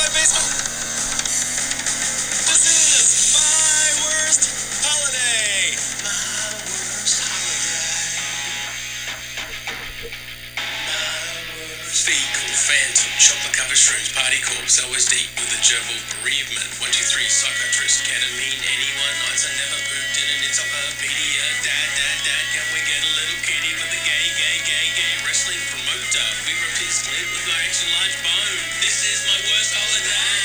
my basement. This is my worst holiday. My worst holiday. Fake cool phantom, chocolate covered shrooms, party corpse, LSD with a gerbil bereavement. One, two, three, psychiatrist, ketamine, anyone, nights I never pooped in an encyclopedia. Dad, dad, dad, can we get a little kitty We ripped his clit with my extra large bone. This is my worst holiday.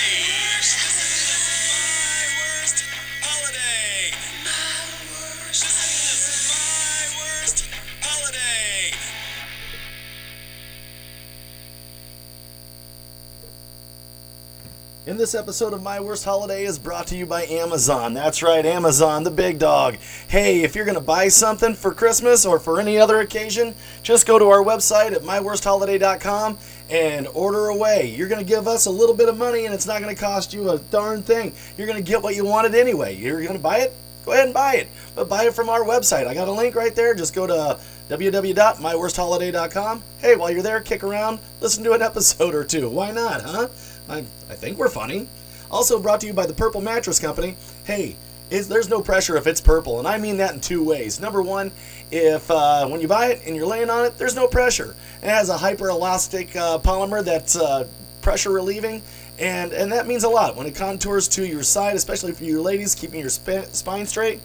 In this episode of My Worst Holiday is brought to you by Amazon. That's right, Amazon, the big dog. Hey, if you're going to buy something for Christmas or for any other occasion, just go to our website at myworstholiday.com and order away. You're going to give us a little bit of money and it's not going to cost you a darn thing. You're going to get what you wanted anyway. You're going to buy it? Go ahead and buy it. But buy it from our website. I got a link right there. Just go to www.myworstholiday.com. Hey, while you're there, kick around, listen to an episode or two. Why not, huh? I, I think we're funny. Also brought to you by the Purple Mattress Company. Hey, is there's no pressure if it's purple, and I mean that in two ways. Number one, if uh, when you buy it and you're laying on it, there's no pressure. It has a hyperelastic uh, polymer that's uh, pressure relieving, and and that means a lot when it contours to your side, especially for you ladies, keeping your sp- spine straight.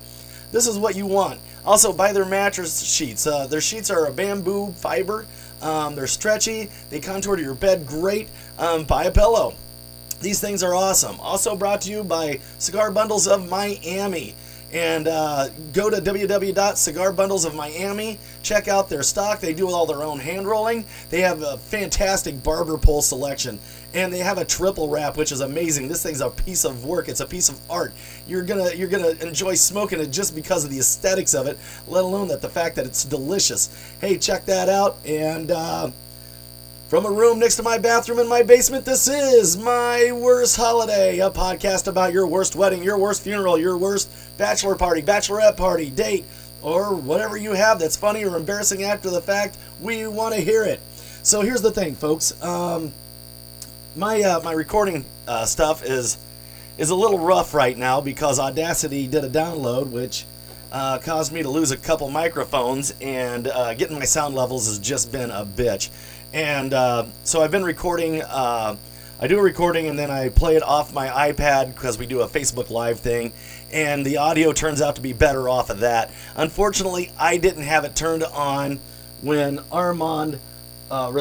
This is what you want. Also, buy their mattress sheets. Uh, their sheets are a bamboo fiber. Um, they're stretchy. They contour to your bed great. Um, buy a pillow. These things are awesome. Also brought to you by Cigar Bundles of Miami. And uh, go to www.cigarbundles of Miami. Check out their stock. They do all their own hand rolling. They have a fantastic barber pole selection. And they have a triple wrap, which is amazing. This thing's a piece of work. It's a piece of art. You're gonna you're gonna enjoy smoking it just because of the aesthetics of it, let alone that the fact that it's delicious. Hey, check that out. And uh, from a room next to my bathroom in my basement, this is My Worst Holiday, a podcast about your worst wedding, your worst funeral, your worst bachelor party, bachelorette party, date, or whatever you have that's funny or embarrassing after the fact. We want to hear it. So here's the thing, folks. Um, my uh, my recording uh, stuff is is a little rough right now because Audacity did a download, which uh, caused me to lose a couple microphones, and uh, getting my sound levels has just been a bitch. And uh, so I've been recording. Uh, I do a recording and then I play it off my iPad because we do a Facebook Live thing, and the audio turns out to be better off of that. Unfortunately, I didn't have it turned on when Armand uh,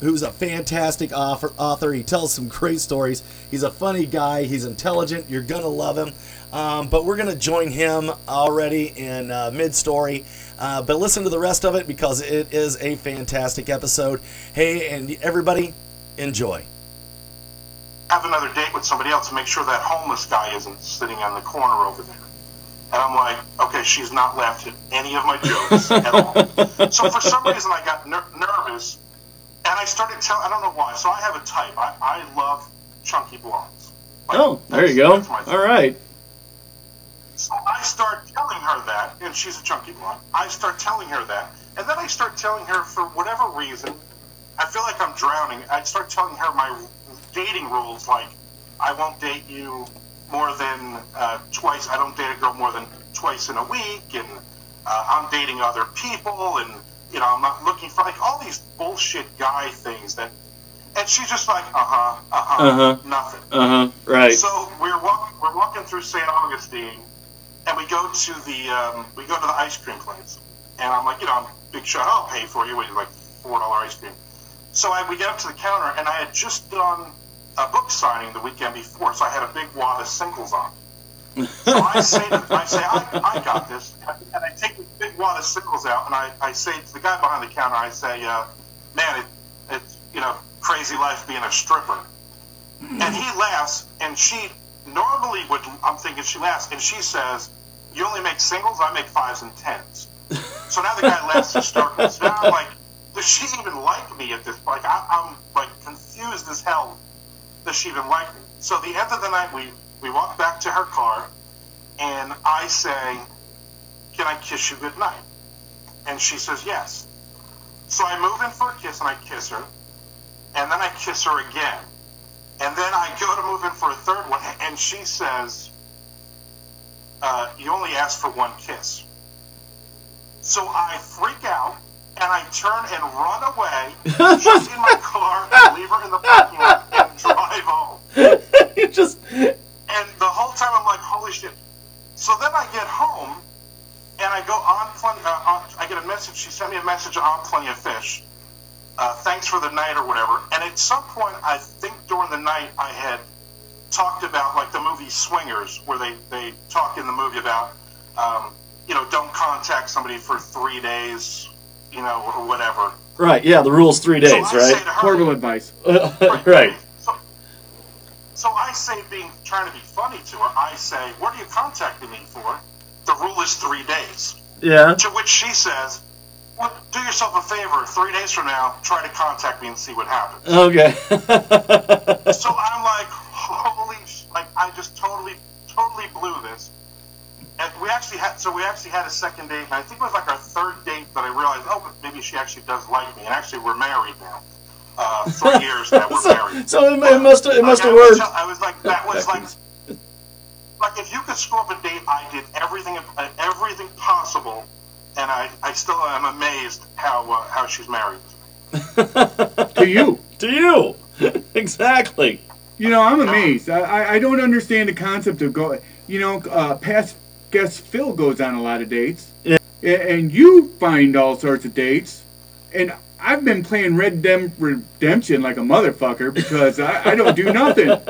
who's a fantastic author, author. He tells some great stories. He's a funny guy. He's intelligent. You're gonna love him. Um, but we're gonna join him already in uh, mid-story. Uh, but listen to the rest of it because it is a fantastic episode. Hey, and everybody, enjoy. have another date with somebody else and make sure that homeless guy isn't sitting on the corner over there. And I'm like, okay, she's not laughed at any of my jokes at all. So for some reason, I got ner- nervous, and I started telling. I don't know why. So I have a type. I, I love chunky blondes. Like, Oh, there you go. that's my thing. All right. So I start telling her that, and she's a chunky blonde. I start telling her that, and then I start telling her for whatever reason, I feel like I'm drowning. I start telling her my dating rules, like I won't date you more than uh, twice. I don't date a girl more than twice in a week, and uh, I'm dating other people, and you know I'm not looking for like all these bullshit guy things that. And she's just like, uh huh, uh huh, Uh-huh. nothing. Uh huh. Right. So we're walking, we're walking through St. Augustine, and we go to the um, we go to the ice cream place, and I'm like, you know, I'm big shot. I'll pay for you. With like four dollar ice cream. So I, we get up to the counter, and I had just done a book signing the weekend before, so I had a big wad of singles on. So I say, to, I say, I, I got this, and I take the big wad of singles out, and I, I say to the guy behind the counter, I say, uh, man, it, it's you know, crazy life being a stripper. And he laughs, and she normally would. I'm thinking she laughs, and she says, "You only make singles. I make fives and tens. So now the guy laughs hysterically. So now I'm like, does she even like me at this point? Like I, I'm like confused as hell. Does she even like me? So the end of the night, we we walk back to her car, and I say, "Can I kiss you goodnight?" And she says yes. So I move in for a kiss, and I kiss her, and then I kiss her again. And then I go to move in for a third one, and she says, uh, "You only asked for one kiss." So I freak out and I turn and run away, jump in my car, and leave her in the parking lot, and drive home. you just And the whole time I'm like, holy shit. So then I get home and I go on plenty. Uh, on, I get a message. She sent me a message on Plenty of Fish. Uh, thanks for the night or whatever. And at some point, I think during the night, I had talked about like the movie Swingers, where they they talk in the movie about um, you know don't contact somebody for three days, you know, or whatever. right. Yeah, the rule's three days, so right? to her, Horrible advice. right. So, so I say, being trying to be funny to her, I say, "What are you contacting me for?" The rule is three days. Yeah. To which she says, "Well, do yourself a favor. Three days from now, try to contact me and see what happens." Okay. so I'm like, "Holy!" Sh-, like I just totally, totally blew this. And we actually had, so we actually had a second date. And I think it was like our third date that I realized, oh, but maybe she actually does like me. And actually, we're married now. Uh, three years now, we're so, married. so it, it must it must have I worked. I was like, that was like, like if you could screw up a date, I did everything, uh, everything possible, and I, I still am amazed how uh, how she's married. To you. to you. exactly. You know, I'm amazed. I, I, I don't understand the concept of go. You know, uh, past guest Phil goes on a lot of dates. Yeah. And you find all sorts of dates. And I've been playing Red Dem Redemption like a motherfucker because I, I don't do nothing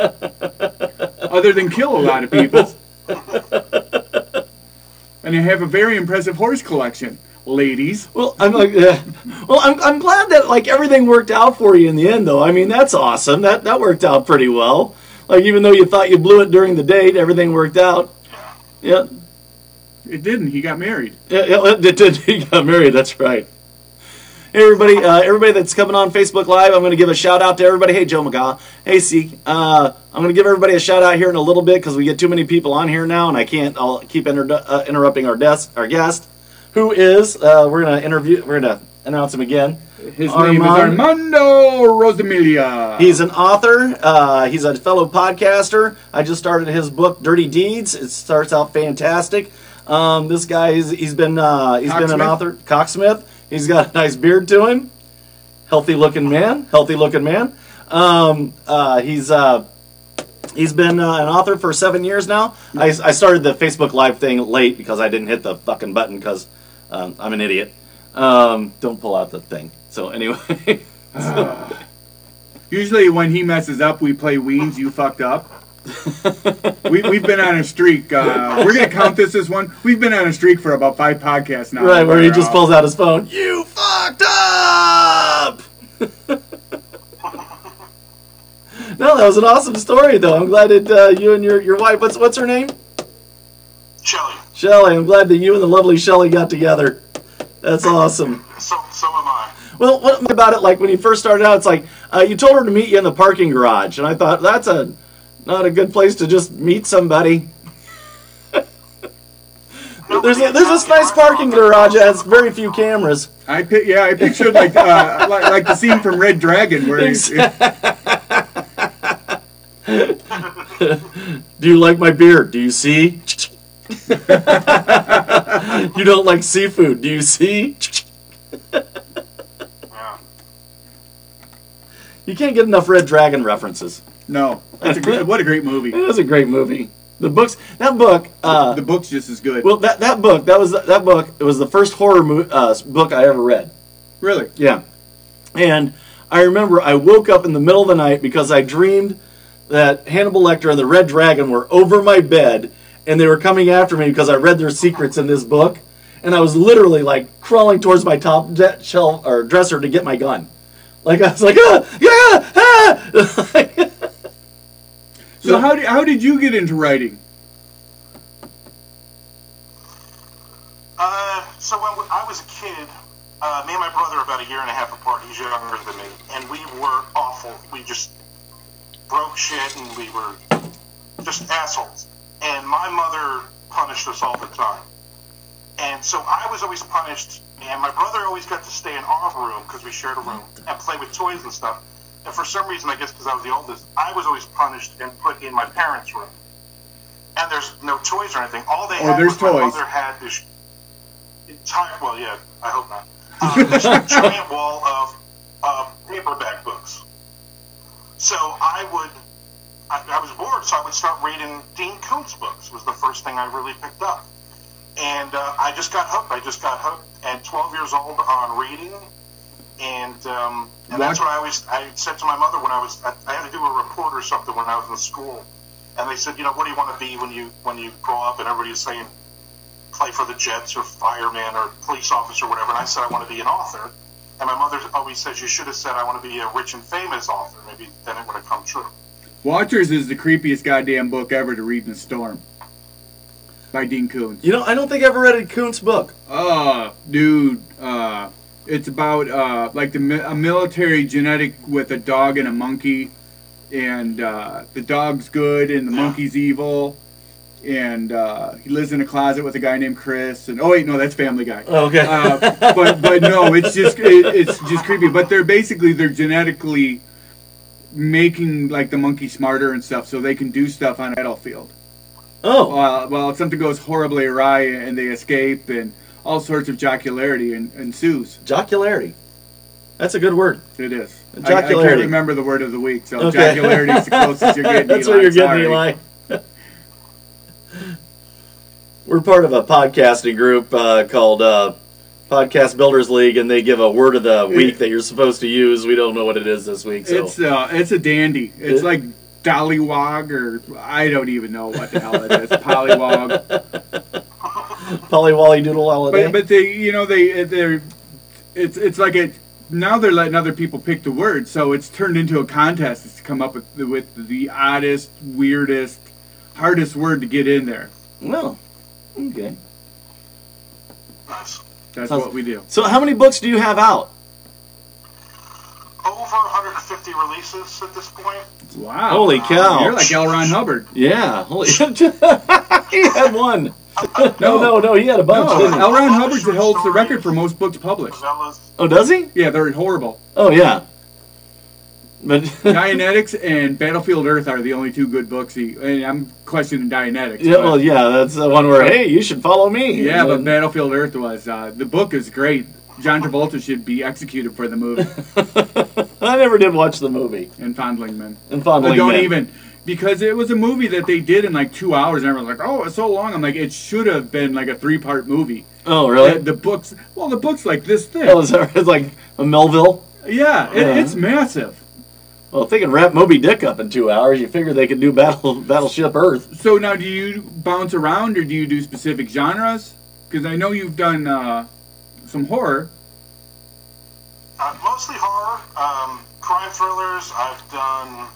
other than kill a lot of people. And I have a very impressive horse collection, ladies. Well, I'm like, uh, well, I'm, I'm glad that like everything worked out for you in the end, though. I mean, that's awesome. That that worked out pretty well. Like even though you thought you blew it during the date, everything worked out. Yeah, It didn't. He got married. yeah, yeah it did. He got married. That's right. Hey everybody, uh, everybody that's coming on Facebook Live, I'm going to give a shout out to everybody. Hey Joe McGaw, hey C, uh, I'm going to give everybody a shout out here in a little bit because we get too many people on here now, and I can't. I'll keep inter- uh, interrupting our desk, our guest, who is. Uh, we're going to interview. We're going to announce him again. His name is Armand. Armando Rosamilia. He's an author. Uh, he's a fellow podcaster. I just started his book, Dirty Deeds. It starts out fantastic. Um, this guy, he's, he's been uh, he's been an author. Cocksmith. He's got a nice beard to him. Healthy looking man. Healthy looking man. Um, uh, he's uh, he's been uh, an author for seven years now. I, I started the Facebook Live thing late because I didn't hit the fucking button because um, I'm an idiot. Um, don't pull out the thing. So anyway. Usually when he messes up, we play Weens. You fucked up. we, we've been on a streak. Uh, we're gonna count this as one. We've been on a streak for about five podcasts now. Right, where he just uh, pulls out his phone. You fucked up. no, that was an awesome story, though. I'm glad that uh, you and your, your wife. What's what's her name? Shelly, Shelly. I'm glad that you and the lovely Shelly got together. That's awesome. so so am I. Well, what about it? Like when you first started out, it's like uh, you told her to meet you in the parking garage, and I thought that's a not a good place to just meet somebody. There's a, there's this nice parking garage that has very few cameras. I pi- yeah, I pictured like, uh, like like the scene from Red Dragon where he, Do you like my beard? Do you see? you don't like seafood. Do you see? Yeah. You can't get enough Red Dragon references. no, that's a great, what a great movie. It is a great movie. The books, that book, uh, The book's just as good. well, that, that book, that was that book. It was the first horror mo- uh, book I ever read. really, Yeah, and I remember I woke up in the middle of the night because I dreamed that Hannibal Lecter and the Red Dragon were over my bed and they were coming after me because I read their secrets in this book, and I was literally like crawling towards my top de- shelf or dresser to get my gun. Like I was like, ah, yeah, ah. so how did how did you get into writing? Uh, so when I was a kid, uh, me and my brother are about a year and a half apart. He's younger than me, and we were awful. We just broke shit, and we were just assholes. And my mother punished us all the time. And so I was always punished, and my brother always got to stay in our room because we shared a room and play with toys and stuff. and for some reason, I guess because I was the oldest, I was always punished and put in my parents' room. And there's no toys or anything. All they Oh, had was my toys. mother had this entire. Well, yeah, I hope not. Uh, this giant wall of uh, paperback books. So I would, I, I was bored, so I would start reading Dean Koontz books. Was the first thing I really picked up, and uh, I just got hooked. I just got hooked at 12 years old on reading, and um, and that's what I always I said to my mother when I was I, I had to do a report or something when I was in school, and they said, you know, what do you want to be when you when you grow up? And everybody was saying, play for the Jets or fireman or police officer or whatever. And I said I want to be an author. And my mother always says you should have said I want to be a rich and famous author. Maybe then it would have come true. Watchers is the creepiest goddamn book ever to read in a storm. By Dean Koontz. You know, I don't think I ever read a Koontz book. Uh, dude, uh, it's about uh, like the a military genetic with a dog and a monkey, and uh, the dog's good and the monkey's evil, and uh, he lives in a closet with a guy named Chris. And oh wait, no, that's Family Guy. Okay. Uh, but but no, it's just it, it's just creepy. But they're basically they're genetically making like the monkey smarter and stuff, so they can do stuff on battlefield. oh, Uh, well, something goes horribly awry and they escape, and all sorts of jocularity ensues. jocularity. That's a good word. It is. I, I can't Jocularity. remember the word of the week, so Okay. jocularity is the closest you're getting. That's Eli. what you're Sorry. getting, Eli. We're part of a podcasting group uh, called uh, Podcast Builders League, and they give a word of the week that you're supposed to use. We don't know what it is this week, so It's uh, it's a dandy. It's It- like dollywog, or I don't even know what the hell it is. Pollywog. Polly Wally Doodle Holiday. But but they you know they they're it's it's like it now they're letting other people pick the word, so it's turned into a contest to come up with the, with the oddest, weirdest, hardest word to get in there. well, okay. Nice. That's Sounds- what we do. So, how many books do you have out? Over 150 releases at this point. Wow! Holy cow. You're like L. Ron Hubbard. Yeah, holy. he had one. No, no, no, he had a bunch. No, didn't he? L. Ron Hubbard holds the record for most books published. Novellas. Oh, does he? Yeah, they're horrible. Oh, yeah. But Dianetics and Battlefield Earth are the only two good books. He, and I'm questioning Dianetics. yeah, but- well, yeah, that's the one where hey, you should follow me. Yeah, but Battlefield Earth was uh, the book is great. John Travolta should be executed for the movie I never did watch the movie. and Fondlingman. And fondling Men. don't Men. even because it was a movie that they did in like two hours, and everyone's like, "Oh, it's so long." I'm like, it should have been like a three part movie. Oh, really? the books, well, the book's like this thick. Oh, it's like a Melville. yeah, it, Yeah. it's massive. Well, if they can wrap Moby Dick up in two hours, you figure they could do Battle Battleship Earth. So now, do you bounce around or do you do specific genres? Because I know you've done uh, some horror. Uh, mostly horror, um, crime thrillers. I've done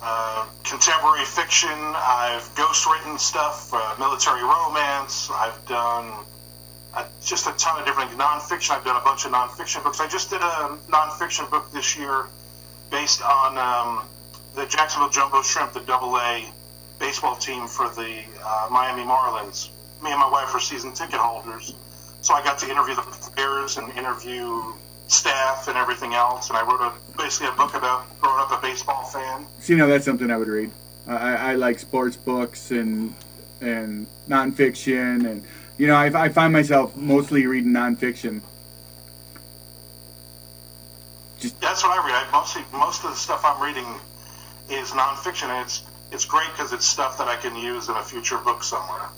uh, contemporary fiction. I've ghostwritten stuff, uh, military romance. I've done uh, just a ton of different nonfiction. I've done a bunch of nonfiction books. I just did a nonfiction book this year based on um, the Jacksonville Jumbo Shrimp, the Double A baseball team for the uh, Miami Marlins. Me and my wife are season ticket holders, so I got to interview the players and interview staff and everything else. And I wrote a basically a book about growing up a baseball fan. You know that's something I would read. I I like sports books and and nonfiction, and you know I, I find myself mostly reading nonfiction. That's what I read. Mostly most of the stuff I'm reading is nonfiction, and it's it's great because it's stuff that I can use in a future book somewhere.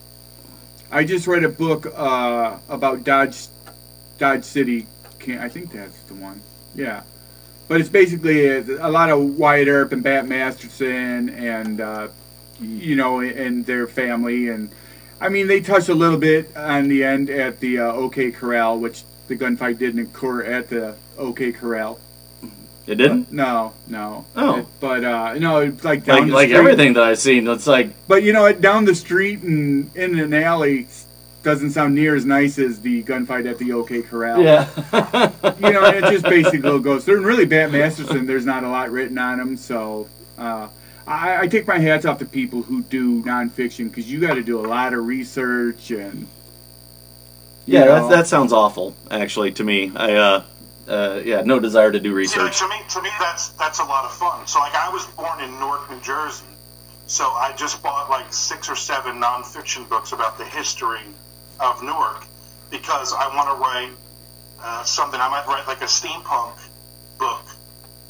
I just read a book uh, about Dodge Dodge City. Can I think that's the one? Yeah, but it's basically a, a lot of Wyatt Earp and Bat Masterson and uh, you know and their family and I mean they touch a little bit on the end at the uh, OK Corral, which the gunfight didn't occur at the OK Corral. It didn't? No, no. Oh. It- but uh, no, it's like down Like, street. everything that I've seen, it's like, But you know, down the street and in an alley doesn't sound near as nice as the gunfight at the OK Corral. yeah. You know, it just basically goes through. And really, Bat Masterson, there's not a lot written on him, so uh, I, I take my hats off to people who do nonfiction because you got to do a lot of research and Yeah, that, that sounds awful, actually, to me. I, uh, uh, yeah, no desire to do You know, research. to me, to me, that's that's a lot of fun. So, like, I was born in Newark, New Jersey, so I just bought like six or seven nonfiction books about the history of Newark because I want to write uh, something. I might write like a steampunk book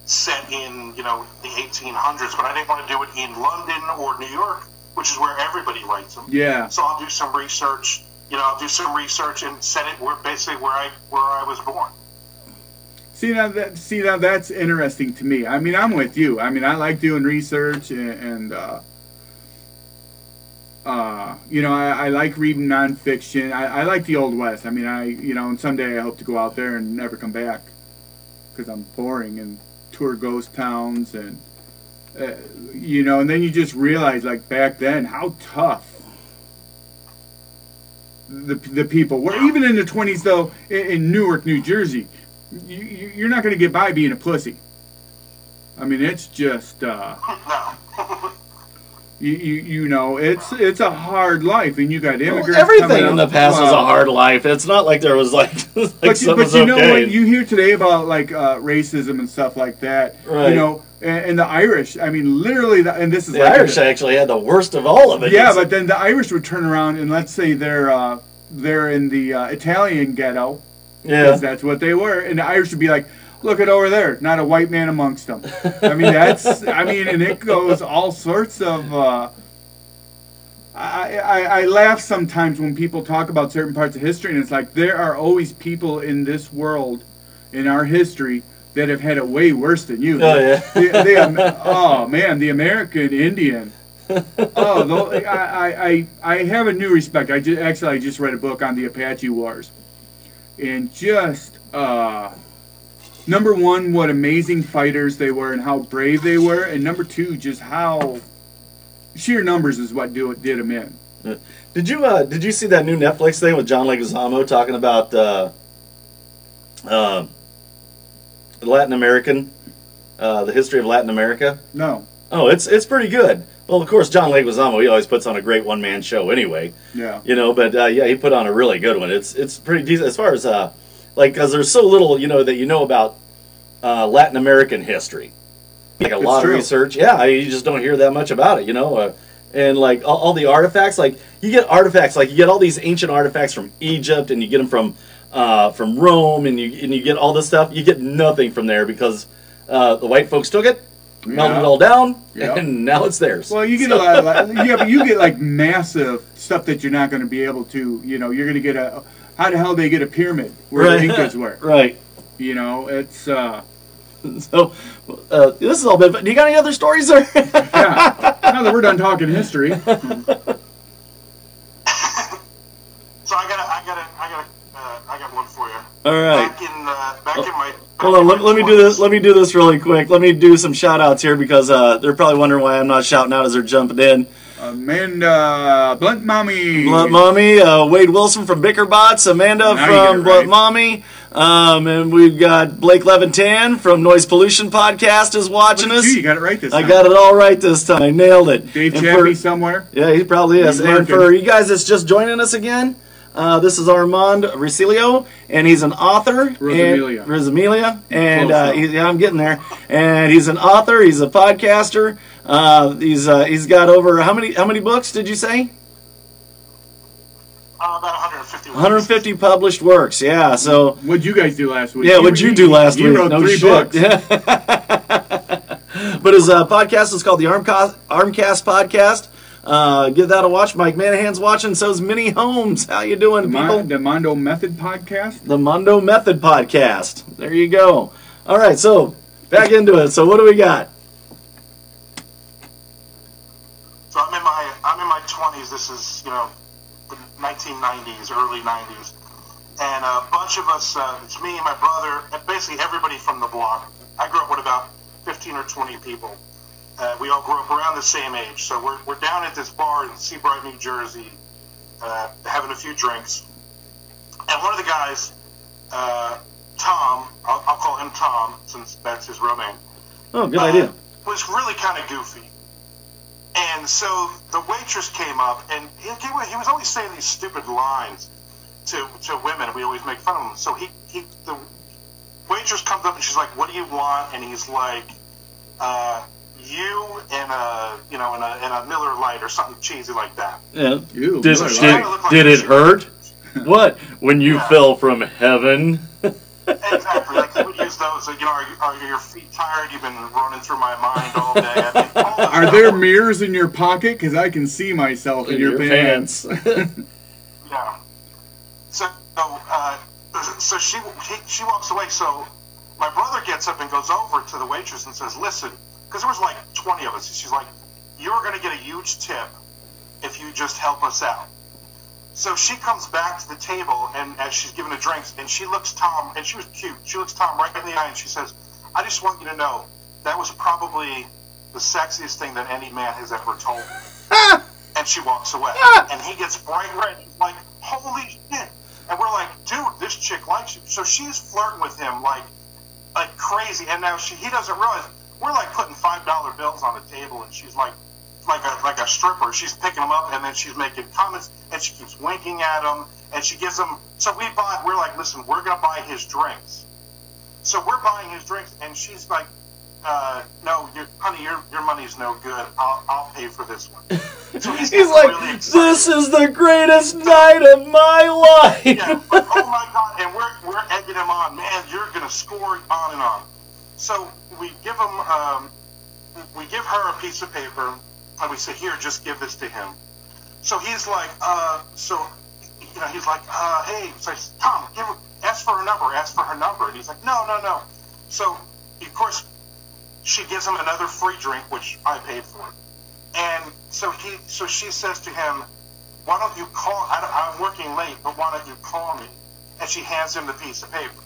set in you know the 1800s, but I didn't want to do it in London or New York, which is where everybody writes them. Yeah. So I'll do some research. You know, I'll do some research and set it where basically where I where I was born. See now that see now that's interesting to me. I mean, I'm with you. I mean, I like doing research and, and uh, uh, you know, I, I like reading nonfiction. I, I like the old west. I mean, I you know, and someday I hope to go out there and never come back because I'm boring and tour ghost towns and uh, you know, and then you just realize like back then how tough the, the people were. Even in the 20s though, in, in Newark, New Jersey, you, you- you're not going to get by being a pussy. I mean, it's just uh, No. you, you you know it's it's a hard life, and you got Well, immigrants. everything in the out- past was a hard life. It's not like there was like, like But, you- but was you know okay. what you hear today about like uh, racism and stuff like that. Right. You know, and, and the Irish. I mean, literally, the, and this is the like a- Irish actually had the worst of all of it. Yeah, but then the Irish would turn around and let's say they're uh, they're in the uh, Italian ghetto. Yeah, because that's what they were. And the Irish would be like, "Look at over there, not a white man amongst them." I mean, that's I mean, and it goes all sorts of. Uh, I, I I laugh sometimes when people talk about certain parts of history, and it's like there are always people in this world, in our history, that have had it way worse than you. Oh, yeah. The- the- oh man, the American Indian. oh, I, I, I, I have a new respect. I just, actually I just read a book on the Apache Wars, and just uh, number one, what amazing fighters they were and how brave they were, and number two, just how sheer numbers is what do did them in. Did you uh, did you see that new Netflix thing with John Leguizamo talking about uh, uh, Latin American, uh, the history of Latin America? No, Oh, it's it's pretty good. Well, of course, John Leguizamo he always puts on a great one man show anyway. yeah, You know, but uh, yeah, he put on a really good one. It's it's pretty decent as far as uh, like because there's so little you know that you know about uh, Latin American history. Like a It's lot true. of research, yeah, you just don't hear that much about it, you know. Uh, and like all, all the artifacts, like you get artifacts, like you get all these ancient artifacts from Egypt, and you get them from uh, from Rome, and you and you get all this stuff. You get nothing from there because uh, the white folks took it, melted Yeah. it all down, Yeah. and now it's theirs. Well, you get a lot of like, yeah, but you get like massive stuff that you're not going to be able to. You know, you're going to get a. How the hell they get a pyramid where right, the Incas were? right. You know, it's. uh So uh, this is all been. Do you got any other stories there? Yeah. now that we're done talking history, So I got I got I got uh, I got one for you. all right. Back in uh, back in my Hold on, let, let me do this. Let me do this really quick. Let me do some shout outs here because uh, they're probably wondering why I'm not shouting out as they're jumping in. Amanda Blunt Mommy. Blunt Mommy, uh, Wade Wilson from Bickerbots, Amanda Now from it Blunt. Mommy, um, and we've got Blake Levitan from Noise Pollution Podcast is watching us. you, you got it right this time. I got it all right this time. I nailed it. Dave And Chappie somewhere. Yeah, he probably is. He's And working. for you guys that's just joining us again, uh, this is Armand Rosilio, and he's an author. Rosamilia. And, Rosamilia. And uh, he, yeah, I'm getting there. And he's an author. He's a podcaster. Uh, he's uh, he's got over how many how many books did you say? uh, about 150. 150 published works. Yeah. So What'd you guys do last week? yeah, what'd you do last you week? wrote no three shit. books. but his uh, podcast is called the Armcast, Armcast Podcast. Uh, give that a watch. Mike Manahan's watching. So's Minnie Holmes. How you doing, The, people? Mon- the Mando Method podcast. the Mando Method Podcast. There you go. All right, so back into it. So what do we got? So I'm in my I'm in my 20s. This is you know the 1990s, early 90s, and a bunch of us. Uh, it's me and my brother, and basically everybody from the block. I grew up with about 15 or 20 people. Uh, we all grew up around the same age. So we're, we're down at this bar in Sea Bright, New Jersey, uh, having a few drinks. And one of the guys, uh, Tom, I'll, I'll call him Tom since that's his real name Oh, good uh, idea. was really kind of goofy. And so the waitress came up, and he, he was always saying these stupid lines to to women. And we always make fun of him. So he, he the waitress comes up and she's like, "What do you want?" And he's like, uh, "You and a you know and a, and a Miller Lite or something cheesy like that." Yeah. Ew, Did, did, like did it hurt? What? When you Yeah. fell from heaven? Exactly. Like he would use those. You know, are, you- are your feet tired? You've been running through my mind all day. I mean, all this Are stuff. there mirrors in your pocket? Because I can see myself in, your, pants. Yeah. So, uh, so she he, she walks away. So my brother gets up and goes over to the waitress and says, "Listen," because there was like twenty of us. She's like, "You're going to get a huge tip if you just help us out." So she comes back to the table and as she's giving the drinks, and she looks Tom, and she was cute. She looks Tom right in the eye and she says, "I just want you to know that was probably the sexiest thing that any man has ever told me." and she walks away. and he gets bright red. He's like, holy shit. And we're like, dude, this chick likes you. So she's flirting with him like like crazy. And now she he doesn't realize we're like putting five dollar bills on the table and she's like like a like a stripper. She's picking them up and then she's making comments and she keeps winking at him and she gives him so we buy we're like, listen, we're gonna buy his drinks. So we're buying his drinks and she's like uh, no, your, honey, your your money's no good. I'll, I'll pay for this one. So he's, He's like, really this is the greatest night of my life. Yeah, but, oh my god, and we're we're egging him on, man. You're gonna score on and on. So we give him, um, we give her a piece of paper, and we say, here, just give this to him. So he's like, uh, so you know, he's like, uh, hey, so I said, Tom, give ask for her number, ask for her number, and he's like, no, no, no. So of course, she gives him another free drink, which I paid for. And so he, so she says to him, why don't you call? I I'm working late, but why don't you call me? And she hands him the piece of paper.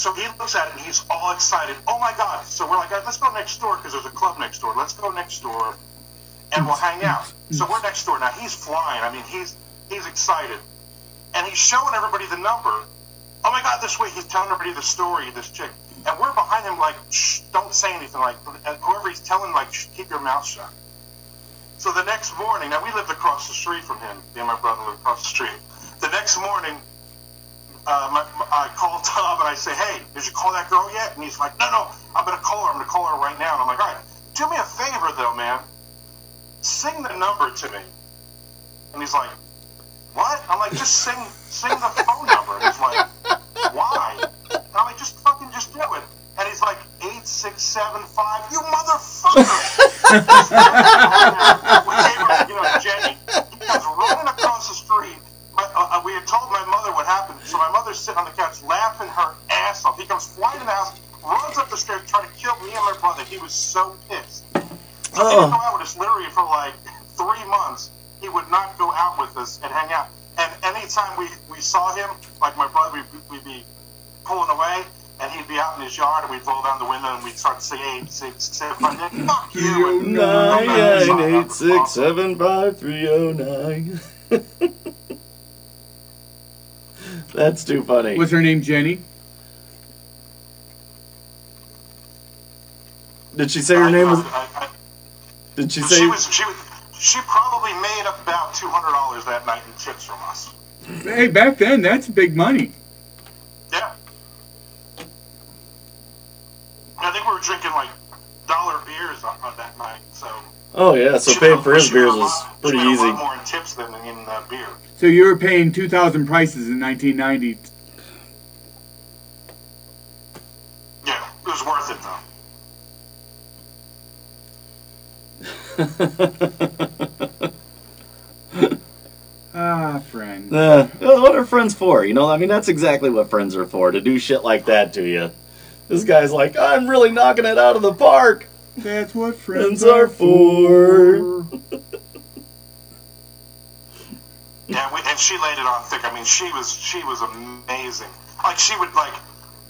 So he looks at it and he's all excited. Oh my God! So we're like, let's go next door because there's a club next door. Let's go next door, and we'll hang out. So we're next door now. He's flying. I mean, he's he's excited, and he's showing everybody the number. Oh my God! This way, he's telling everybody the story this chick, and we're behind him like, shh, don't say anything. Like, whoever he's telling, like, shh, keep your mouth shut. So the next morning, now we lived across the street from him. Me and my brother lived across the street. The next morning, uh, my, my, I called Tom and I say, "Hey, did you call that girl yet?" And he's like, "No, no, I'm gonna call her. I'm gonna call her right now." And I'm like, "All right, do me a favor though, man. Sing the number to me." And he's like, "What?" I'm like, "Just sing, sing the phone number." And he's like, "Why?" And I'm like, "Just fucking, just do it." And he's like, eight six seven five. You motherfucker! mother's sitting on the couch laughing her ass off. He comes flying in the house, runs up the stairs, trying to kill me and my brother. He was so pissed. So he didn't oh. go out with us literally for like three months. He would not go out with us and hang out. And anytime we, we saw him, like my brother, we'd, we'd be pulling away, and he'd be out in his yard, and we'd roll down the window, and we'd start singing eight, six, seven, five, and fuck you. And, oh Nine nine eight six seven five three oh nine. That's too funny. Was her name Jenny? Did she say her name was? I, I, Did she say? she was she was she probably made up about two hundred dollars that night in tips from us. Hey, back then, that's big money. Yeah. I think we were drinking like dollar beers on, on that night, so. Oh yeah, so she paying for his she made a beers lot- was pretty easy. More in tips than in uh, beer. So you were paying 2,000 prices in 1990. Yeah, it was worth it though. Ah, friend. Uh, what are friends for? You know, I mean, that's exactly what friends are for, to do shit like that to you. This guy's like, I'm really knocking it out of the park. That's what friends Friends are are for. Yeah, we, and she laid it on thick. I mean, she was she was amazing. Like she would like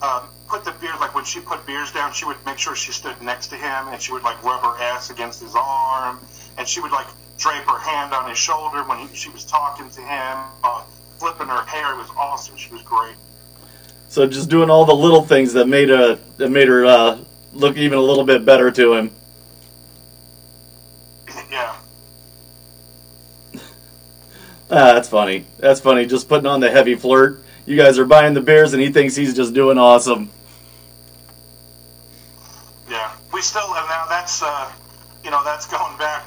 uh, put the beer like when she put beers down, she would make sure she stood next to him, and she would like rub her ass against his arm, and she would like drape her hand on his shoulder when he, she was talking to him, uh, flipping her hair. It was awesome. She was great. So just doing all the little things that made a that made her uh, look even a little bit better to him. Ah, that's funny. That's funny. Just putting on the heavy flirt. You guys are buying the beers, and he thinks he's just doing awesome. Yeah, we still have now. That's uh, you know, that's going back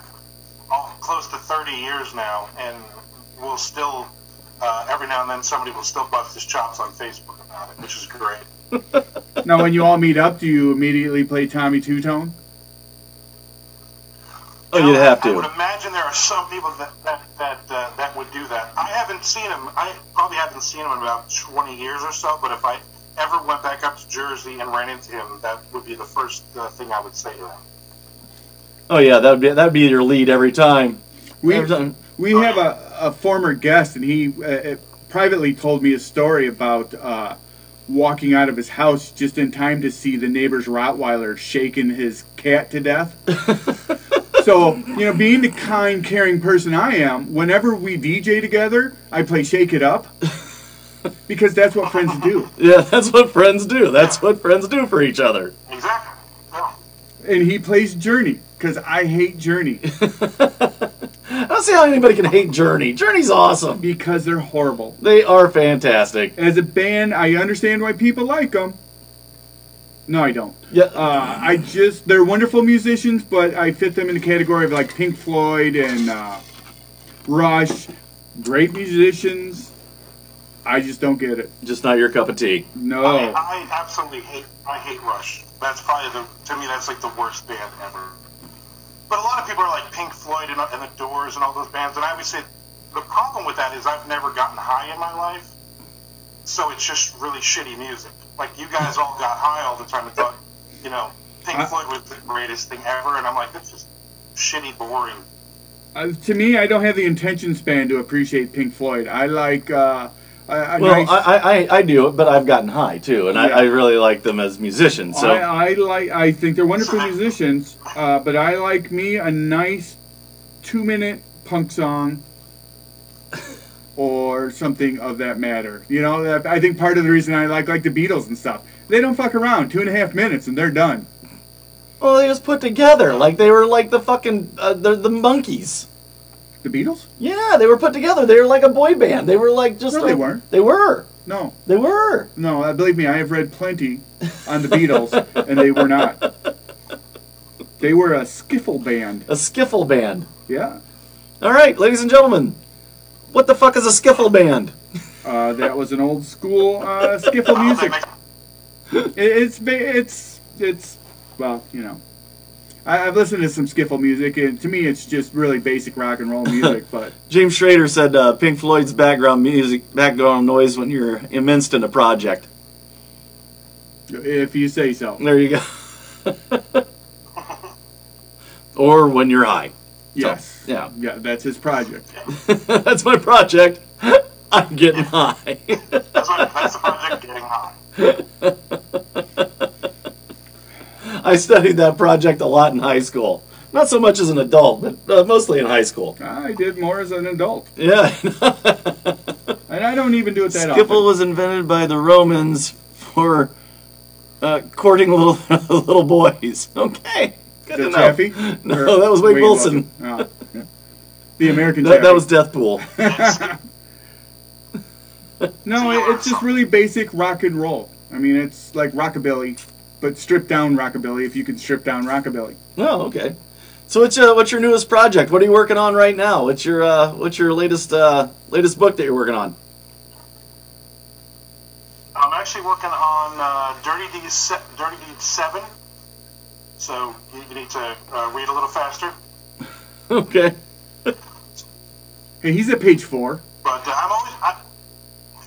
all close to 30 years now, and we'll still uh, every now and then somebody will still bust his chops on Facebook about it, which is great. now, when you all meet up, do you immediately play Tommy Tutone? Oh, You you'd have to. I would imagine there are some people that that that, uh, that would do that. I haven't seen him. I probably haven't seen him in about 20 years or so. But if I ever went back up to Jersey and ran into him, that would be the first uh, thing I would say to him. Oh yeah, that would be that would be your lead every time. We Every time. we have a, a former guest, and he uh, uh, privately told me a story about uh, walking out of his house just in time to see the neighbor's Rottweiler shaking his cat to death. so you know, being the kind, caring person I am, whenever we DJ together, I play "Shake It Up" because that's what friends do. Yeah, that's what friends do. That's what friends do for each other. Exactly. Yeah. And he plays Journey because I hate Journey I don't see how anybody can hate Journey. Journey's awesome. because they're horrible. They are fantastic. As a band, I understand why people like them. No, I don't. Yeah. Uh, I just they're wonderful musicians, but I fit them in the category of like Pink Floyd and uh, Rush. Great musicians. I just don't get it. Just not your cup of tea. I, No. I absolutely hate. I hate Rush. That's probably the to me that's like the worst band ever. But a lot of people are like Pink Floyd and, and the Doors and all those bands, and I always say the problem with that is I've never gotten high in my life, so it's just really shitty music. Like you guys all got high all the time and thought, you know, Pink I- Floyd was the greatest thing ever, and I'm like, that's just shitty, boring. Uh, to me, I don't have the attention span to appreciate Pink Floyd. I like uh, a, a Well, nice. I, I I do but I've gotten high too, and Yeah. I, I really like them as musicians. So I, I like. I think they're wonderful musicians, uh, but I like me a nice two-minute punk song or something of that matter. You know, that- I think part of the reason I like like the Beatles and stuff. They don't fuck around. Two and a half minutes and they're done. well, they just put together like they were like the fucking uh, the the monkeys. The Beatles? Yeah, they were put together. They were like a boy band. They were like just. No, they weren't. They were. No, They were. no. Uh, believe me, I have read plenty on the Beatles, and they were not. They were a skiffle band. A skiffle band. Yeah. All right, ladies and gentlemen, what the fuck is a skiffle band? Uh, that was an old school uh, skiffle music. It- It's it's it's well, you know, I, I've listened to some skiffle music, and to me, it's just really basic rock and roll music. But James Schrader said uh, Pink Floyd's background music, background noise when you're immersed in a project. if you say so, There you go. or when you're high. Yes, yeah. yeah, that's his project. That's my project. I'm getting high. That's, what, that's the project, getting high. I studied that project a lot in high school. Not so much as an adult, but uh, mostly in high school. I did more as an adult, Yeah. and I don't even do it that Skiffle often. was invented by the Romans for uh, courting little little boys. Okay. Good to Is know. Chaffee? No, Or that was Wade Wilson. Oh, yeah. The American That, that Chaffee. was Deathpool. No, it, it's just really basic rock and roll. I mean, it's like rockabilly, but stripped down rockabilly. If you can strip down rockabilly. Oh, okay. So what's your what's your newest project? What are you working on right now? What's your uh, what's your latest uh, latest book that you're working on? I'm actually working on uh, Dirty Deeds se- Dirty Deeds Seven. So you you need to uh, read a little faster. Okay. Hey, he's at page four. But uh, I'm always I,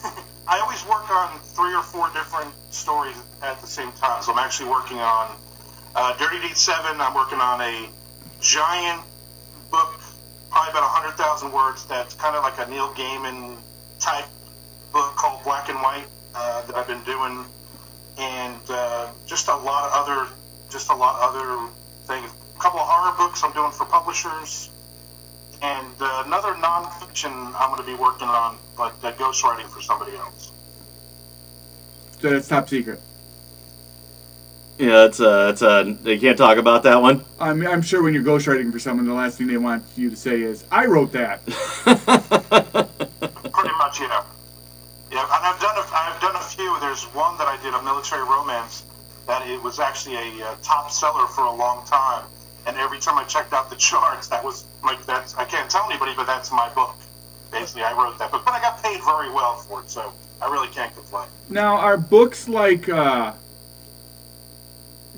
I always work on three or four different stories at the same time. So I'm actually working on uh, Dirty Deeds Seven. I'm working on a giant book, probably about hundred thousand words. That's kind of like a Neil Gaiman type book called Black and White uh, that I've been doing, and uh, just a lot of other, just a lot of other things. A couple of horror books I'm doing for publishers and uh, another nonfiction I'm going to be working on, but uh, ghostwriting for somebody else. So that's top secret. Yeah, it's uh, it's uh, they can't talk about that one. I'm, I'm sure when you're ghostwriting for someone, the last thing they want you to say is, "I wrote that." Pretty much, yeah. Yeah, and I've done a, I've done a few. There's one that I did a military romance that it was actually a uh, top seller for a long time. And every time I checked out the charts, that was like that's I can't tell anybody, but that's my book. Basically, I wrote that book, but I got paid very well for it, so I really can't complain. Now, are books like, uh,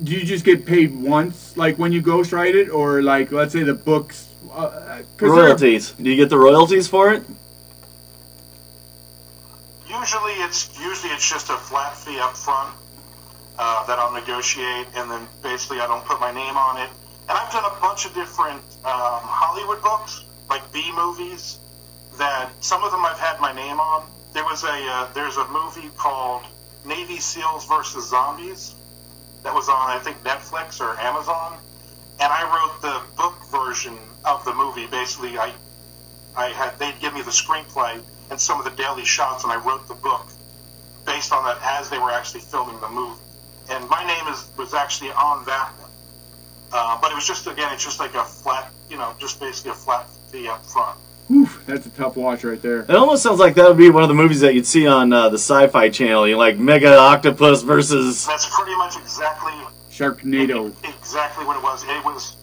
do you just get paid once, like when you ghostwrite it, or like, let's say the books, uh, 'cause there- Royalties. Do you get the royalties for it? Usually, it's usually it's just a flat fee up front uh, that I'll negotiate, and then basically I don't put my name on it. And I've done a bunch of different um, Hollywood books, like B movies, that some of them I've had my name on. There was a uh, there's a movie called Navy SEALs versus Zombies that was on I think Netflix or Amazon, and I wrote the book version of the movie. Basically, I I had they'd give me the screenplay and some of the daily shots, and I wrote the book based on that as they were actually filming the movie. And my name is was actually on that one, uh, but it was just again, it's just like a flat, you know, just basically a flat fee up front. Oof, that's a tough watch right there. It almost sounds like that would be one of the movies that you'd see on uh, the Sci-Fi Channel. You like Mega Octopus versus. That's pretty much exactly Sharknado. exactly what it was. It was.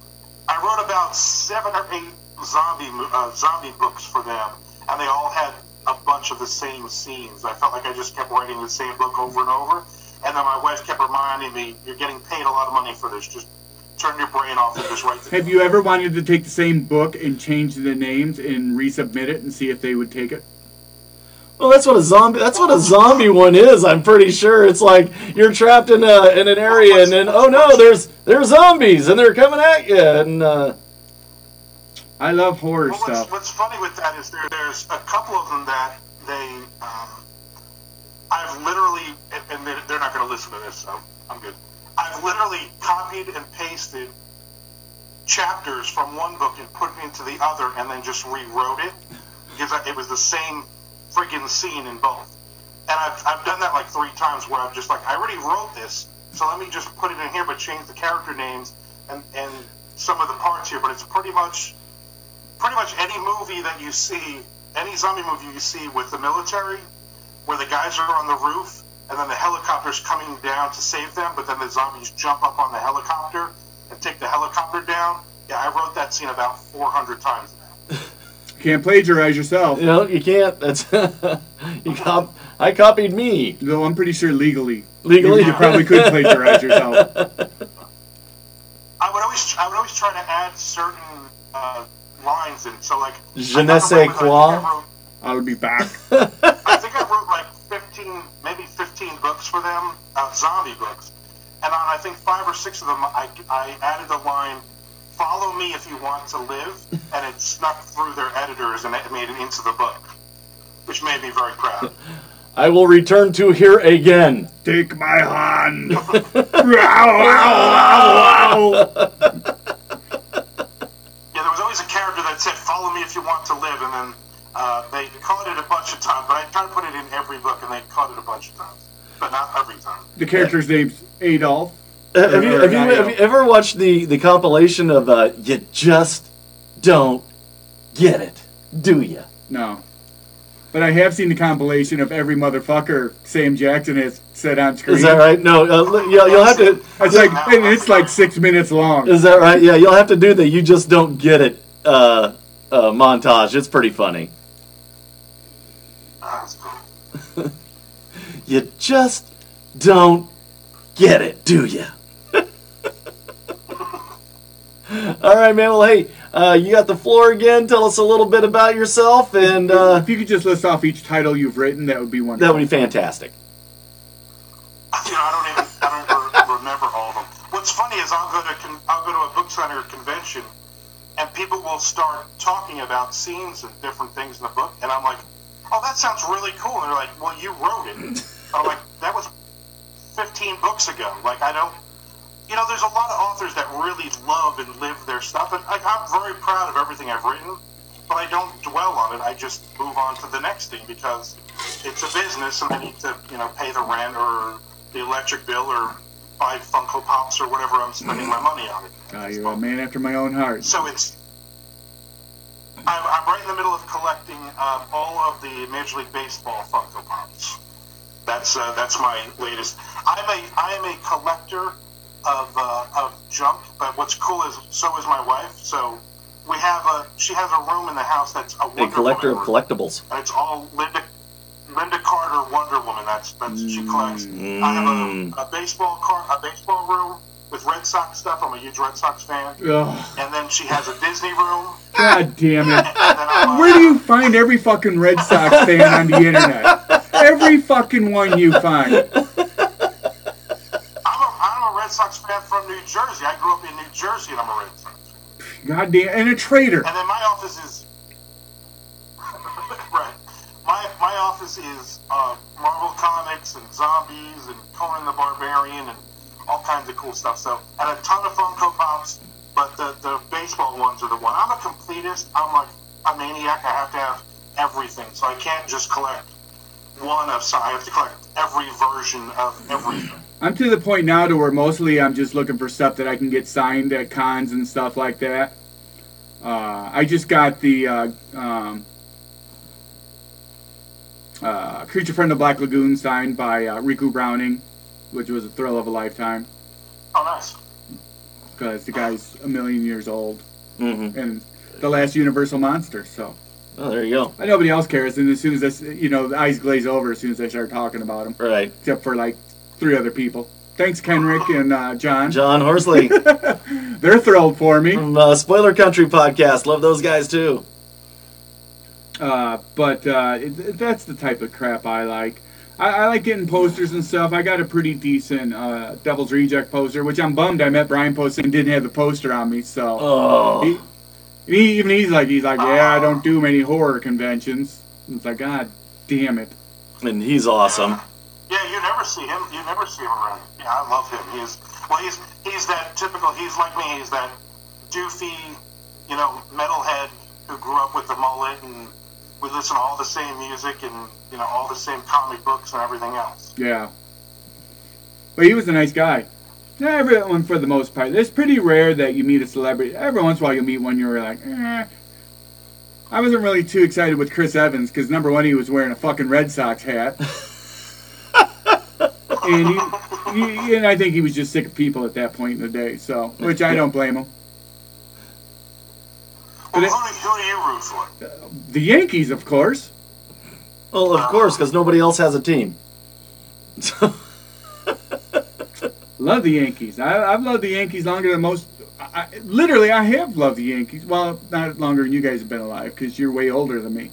I wrote about seven or eight zombie uh, zombie books for them, and they all had a bunch of the same scenes. I felt like I just kept writing the same book over and over, and then my wife kept reminding me, "You're getting paid a lot of money for this. Just turn your brain off and just write." The Have you ever wanted to take the same book and change the names and resubmit it and see if they would take it? Well, that's what a zombie. That's what a zombie one is. I'm pretty sure it's like you're trapped in a in an area, and then oh no, there's there's zombies, and they're coming at you, and uh, I love horror Well, what's, stuff. what's funny with that is there, there's a couple of them that they, um, I've literally, and- they're not going to listen to this, so I'm good. I've literally copied and pasted chapters from one book and put it into the other, and then just rewrote it because it was the same freaking scene in both. And I've, I've done that like three times where I'm just like, I already wrote this, so let me just put it in here, but change the character names and, and some of the parts here. But it's pretty much pretty much any movie that you see, any zombie movie you see with the military, where the guys are on the roof and then the helicopter's coming down to save them, but then the zombies jump up on the helicopter and take the helicopter down. Yeah, I wrote that scene about 400 times now. You can't plagiarize yourself. you know you can't. That's you cop. I copied me Though I'm pretty sure legally. legally. You probably could plagiarize yourself. I would always, I would always try to add certain uh, lines in. So like, Je ne sais away with, I think quoi. I I would be back. I wrote like 15, maybe 15 books for them, uh, zombie books. And on I think five or six of them, I, I added the line, follow me if you want to live, and it snuck through their editors and it made it into the book, which made me very proud. I will return to here again. Take my hand. Yeah, there was always a character that said, follow me if you want to live, and then uh, they caught it a bunch of times, but I tried to put it in every book, and they caught it a bunch of times. But not every time. The character's name's Adolf. Uh, have, you, have, you, have you ever watched the, the compilation of uh, You Just Don't Get It, Do Ya? No. But I have seen the compilation of every motherfucker Sam Jackson has said on screen. Is that right? No, uh, you'll, you'll have to. It's like, and it's like six minutes long. Is that right? Yeah, you'll have to do the You Just Don't Get It uh, uh, montage. It's pretty funny. Ah, that's cool. You just don't get it, do you? All right, man. Well, hey, uh, you got the floor again. Tell us a little bit about yourself, and uh, If you could just list off each title you've written, that would be wonderful. that would be fantastic. You know, I don't even I don't remember all of them. What's funny is I'll go to con- I'll go to a book center convention, and people will start talking about scenes and different things in the book, and I'm like, oh, that sounds really cool. And they're like, well, you wrote it. I'm like, that was 15 books ago. Like, I don't. You know, there's a lot of authors that really love and live their stuff, and like, I'm very proud of everything I've written, but I don't dwell on it. I just move on to the next thing because it's a business, and I need to, you know, pay the rent or the electric bill or buy Funko Pops or whatever I'm spending my money on. Ah, you're a man after my own heart. So it's. I'm, I'm right in the middle of collecting um, all of the Major League Baseball Funko Pops. That's that's uh, that's my latest. I'm a I am a collector of uh, of junk, but what's cool is so is my wife. So we have a she has a room in the house that's a A Wonder collector of collectibles. and it's all Lynda Lynda Carter Wonder Woman. That's that's she collects. Mm. I have a, a baseball car a baseball room with Red Sox stuff. I'm a huge Red Sox fan. Ugh, And then she has a Disney room. God damn it. And then I'm a- Where do you find every fucking Red Sox fan on the internet? Every fucking one you find. I'm a, I'm a Red Sox fan from New Jersey. I grew up in New Jersey, and I'm a Red Sox. fan. God damn, and a traitor. And then my office is right. My my office is uh, Marvel comics and zombies and Conan the Barbarian and all kinds of cool stuff. So and a ton of Funko Pops, but the the baseball ones are the one. I'm a completist. I'm like a maniac. I have to have everything, so I can't just collect one of some. I have to collect every version of everything. I'm to the point now to where mostly I'm just looking for stuff that I can get signed at cons and stuff like that. Uh, I just got the uh, um, uh, Creature from the Black Lagoon signed by uh, Ricou Browning, which was a thrill of a lifetime Oh, nice. because the guy's a million years old Mm-hmm. and the last Universal monster. So Oh, there you go. and nobody else cares. And as soon as this, you know, the eyes glaze over as soon as I start talking about him, Right. except for like three other people. Thanks, Kenrick and uh, John. John Horsley They're thrilled for me. from uh, Spoiler Country podcast. Love those guys too. Uh, but uh, it, that's the type of crap I like. I, I like getting posters and stuff. I got a pretty decent uh, Devil's Reject poster, which I'm bummed I met Brian Posehn and didn't have the poster on me. So Oh, he, he, even he's like, he's like, yeah, I don't do many horror conventions. And It's like, God damn it. and he's awesome. Yeah, you never see him. You never see him around. Yeah, I love him. He's well, he's he's that typical. He's like me. He's that doofy, you know, metalhead who grew up with the mullet and we listen to all the same music and you know all the same comic books and everything else. Yeah. But he was a nice guy. Everyone, for the most part. It's pretty rare that you meet a celebrity. Every once in a while, you meet one you're like, eh. I wasn't really too excited with Chris Evans because number one, he was wearing a fucking Red Sox hat, and he, he, and I think he was just sick of people at that point in the day. So, which I don't blame him. Well, But it- who, who do you root for? The Yankees, of course. Well, of course, because nobody else has a team. Love the Yankees. I, I've loved the Yankees longer than most. I, I- literally, I have loved the Yankees. Well, not longer than you guys have been alive because you're way older than me.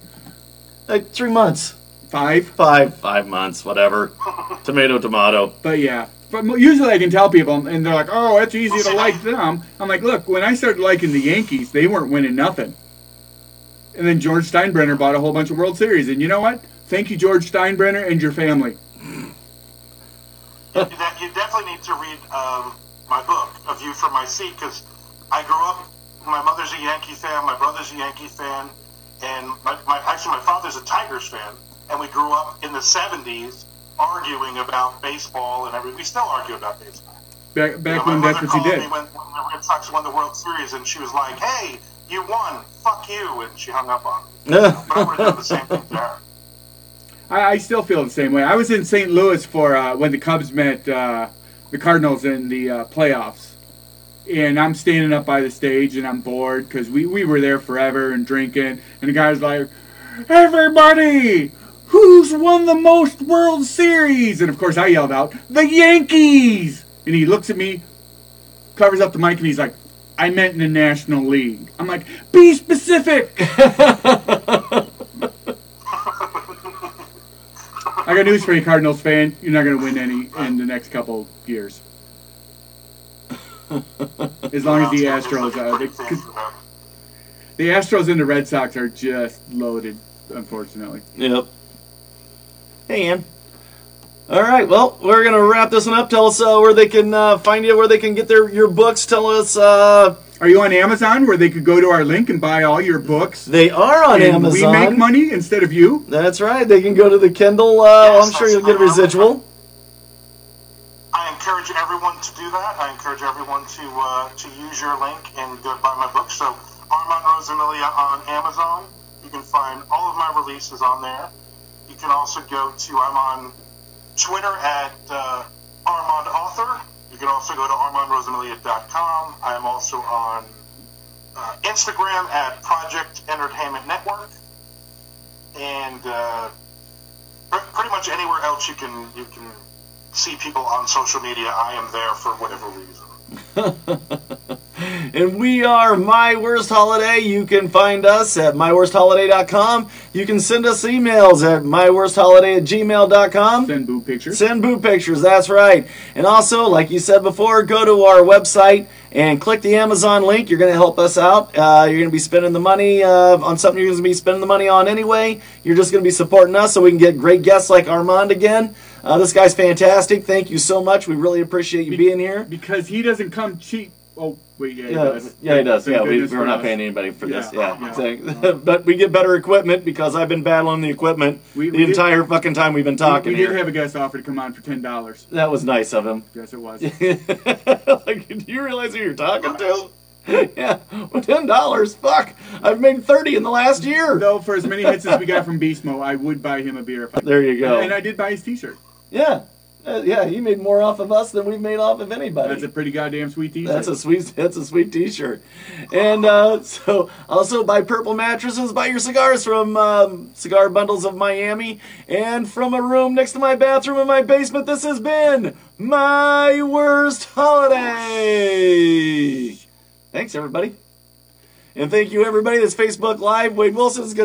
like three months, Five. five, five months, whatever. tomato, tomato. But yeah. But usually I can tell people, and they're like, oh, it's easy to like them. I'm like, look, when I started liking the Yankees, they weren't winning nothing. And then George Steinbrenner bought a whole bunch of World Series. And you know what? Thank you, George Steinbrenner, and your family. You, de- you definitely need to read um, my book, A View from My Seat, because I grew up. My mother's a Yankee fan. My brother's a Yankee fan, and my, my actually my father's a Tigers fan. And we grew up in the '70s arguing about baseball and everything. We still argue about baseball. Back, You know, when my that's mother what you called did. me when, when the Red Sox won the World Series, and she was like, "Hey, you won. Fuck you," and she hung up on me. But I would have done the same thing to her. I, I still feel the same way. I was in St. Louis for uh, when the Cubs met uh, the Cardinals in the uh, playoffs, and I'm standing up by the stage and I'm bored because we, we were there forever and drinking, and the guy's like, "Everybody, who's won the most World Series?" And of course I yelled out, "The Yankees!" And he looks at me, covers up the mic, and he's like. I meant in the National League. I'm like, be specific. I got news for you, Cardinals fan. You're not going to win any in the next couple years. As long as the Astros are. Pretty Because fans of them. the Astros and the Red Sox are just loaded, unfortunately. Yep. Hey, Ann. All right, well, we're gonna wrap this one up. Tell us uh, where they can uh, find you, where they can get their your books. Tell us uh, Are you on Amazon where they could go to our link and buy all your books? they are on and Amazon. we make money instead of you? That's right. They can go to the Kindle. Uh, Yes, I'm sure you'll get a residual. I encourage everyone to do that. I encourage everyone to uh, to use your link and go buy my book. So Armand Rosamilia on Amazon. You can find all of my releases on there. You can also go to I'm on Twitter at uh, Armand Author. You can also go to ArmandRosamilia.com. I am also on uh, Instagram at Project Entertainment Network, and uh, pr- pretty much anywhere else you can you can see people on social media. I am there for whatever reason. And we are My Worst Holiday. You can find us at myworstholiday.com. You can send us emails at myworstholiday at gmail.com. Send boo pictures. Send boo pictures, that's right. And also, like you said before, go to our website and click the Amazon link. You're going to help us out. Uh, you're going to be spending the money uh, on something you're going to be spending the money on anyway. You're just going to be supporting us so we can get great guests like Armand again. Uh, this guy's fantastic. Thank you so much. We really appreciate you being here. Because he doesn't come cheap. Oh, wait, yeah, he Yeah, does. yeah, he does. Yeah, we, we're not paying anybody for this. Yeah, Yeah, yeah. But we get better equipment because I've been battling the equipment We- the we did- entire fucking time we've been talking we here. did have a guest offer to come on for ten dollars. that was nice of him. Yes, it was. like, do you realize who you're talking to? yeah, well, ten dollars. Fuck, I've made thirty in the last year. Though for as many hits as we got from Beast Mode, I would buy him a beer. If I, There you go. And I did buy his T-shirt. yeah, Uh, yeah, he made more off of us than we've made off of anybody. That's a pretty goddamn sweet T-shirt. That's a sweet. That's a sweet T-shirt, and uh, so also buy purple mattresses. Buy your cigars from um, Cigar Bundles of Miami, and from a room next to my bathroom in my basement. This has been my worst holiday. Thanks, everybody, and thank you everybody that's Facebook Live. Wade Wilson's gonna.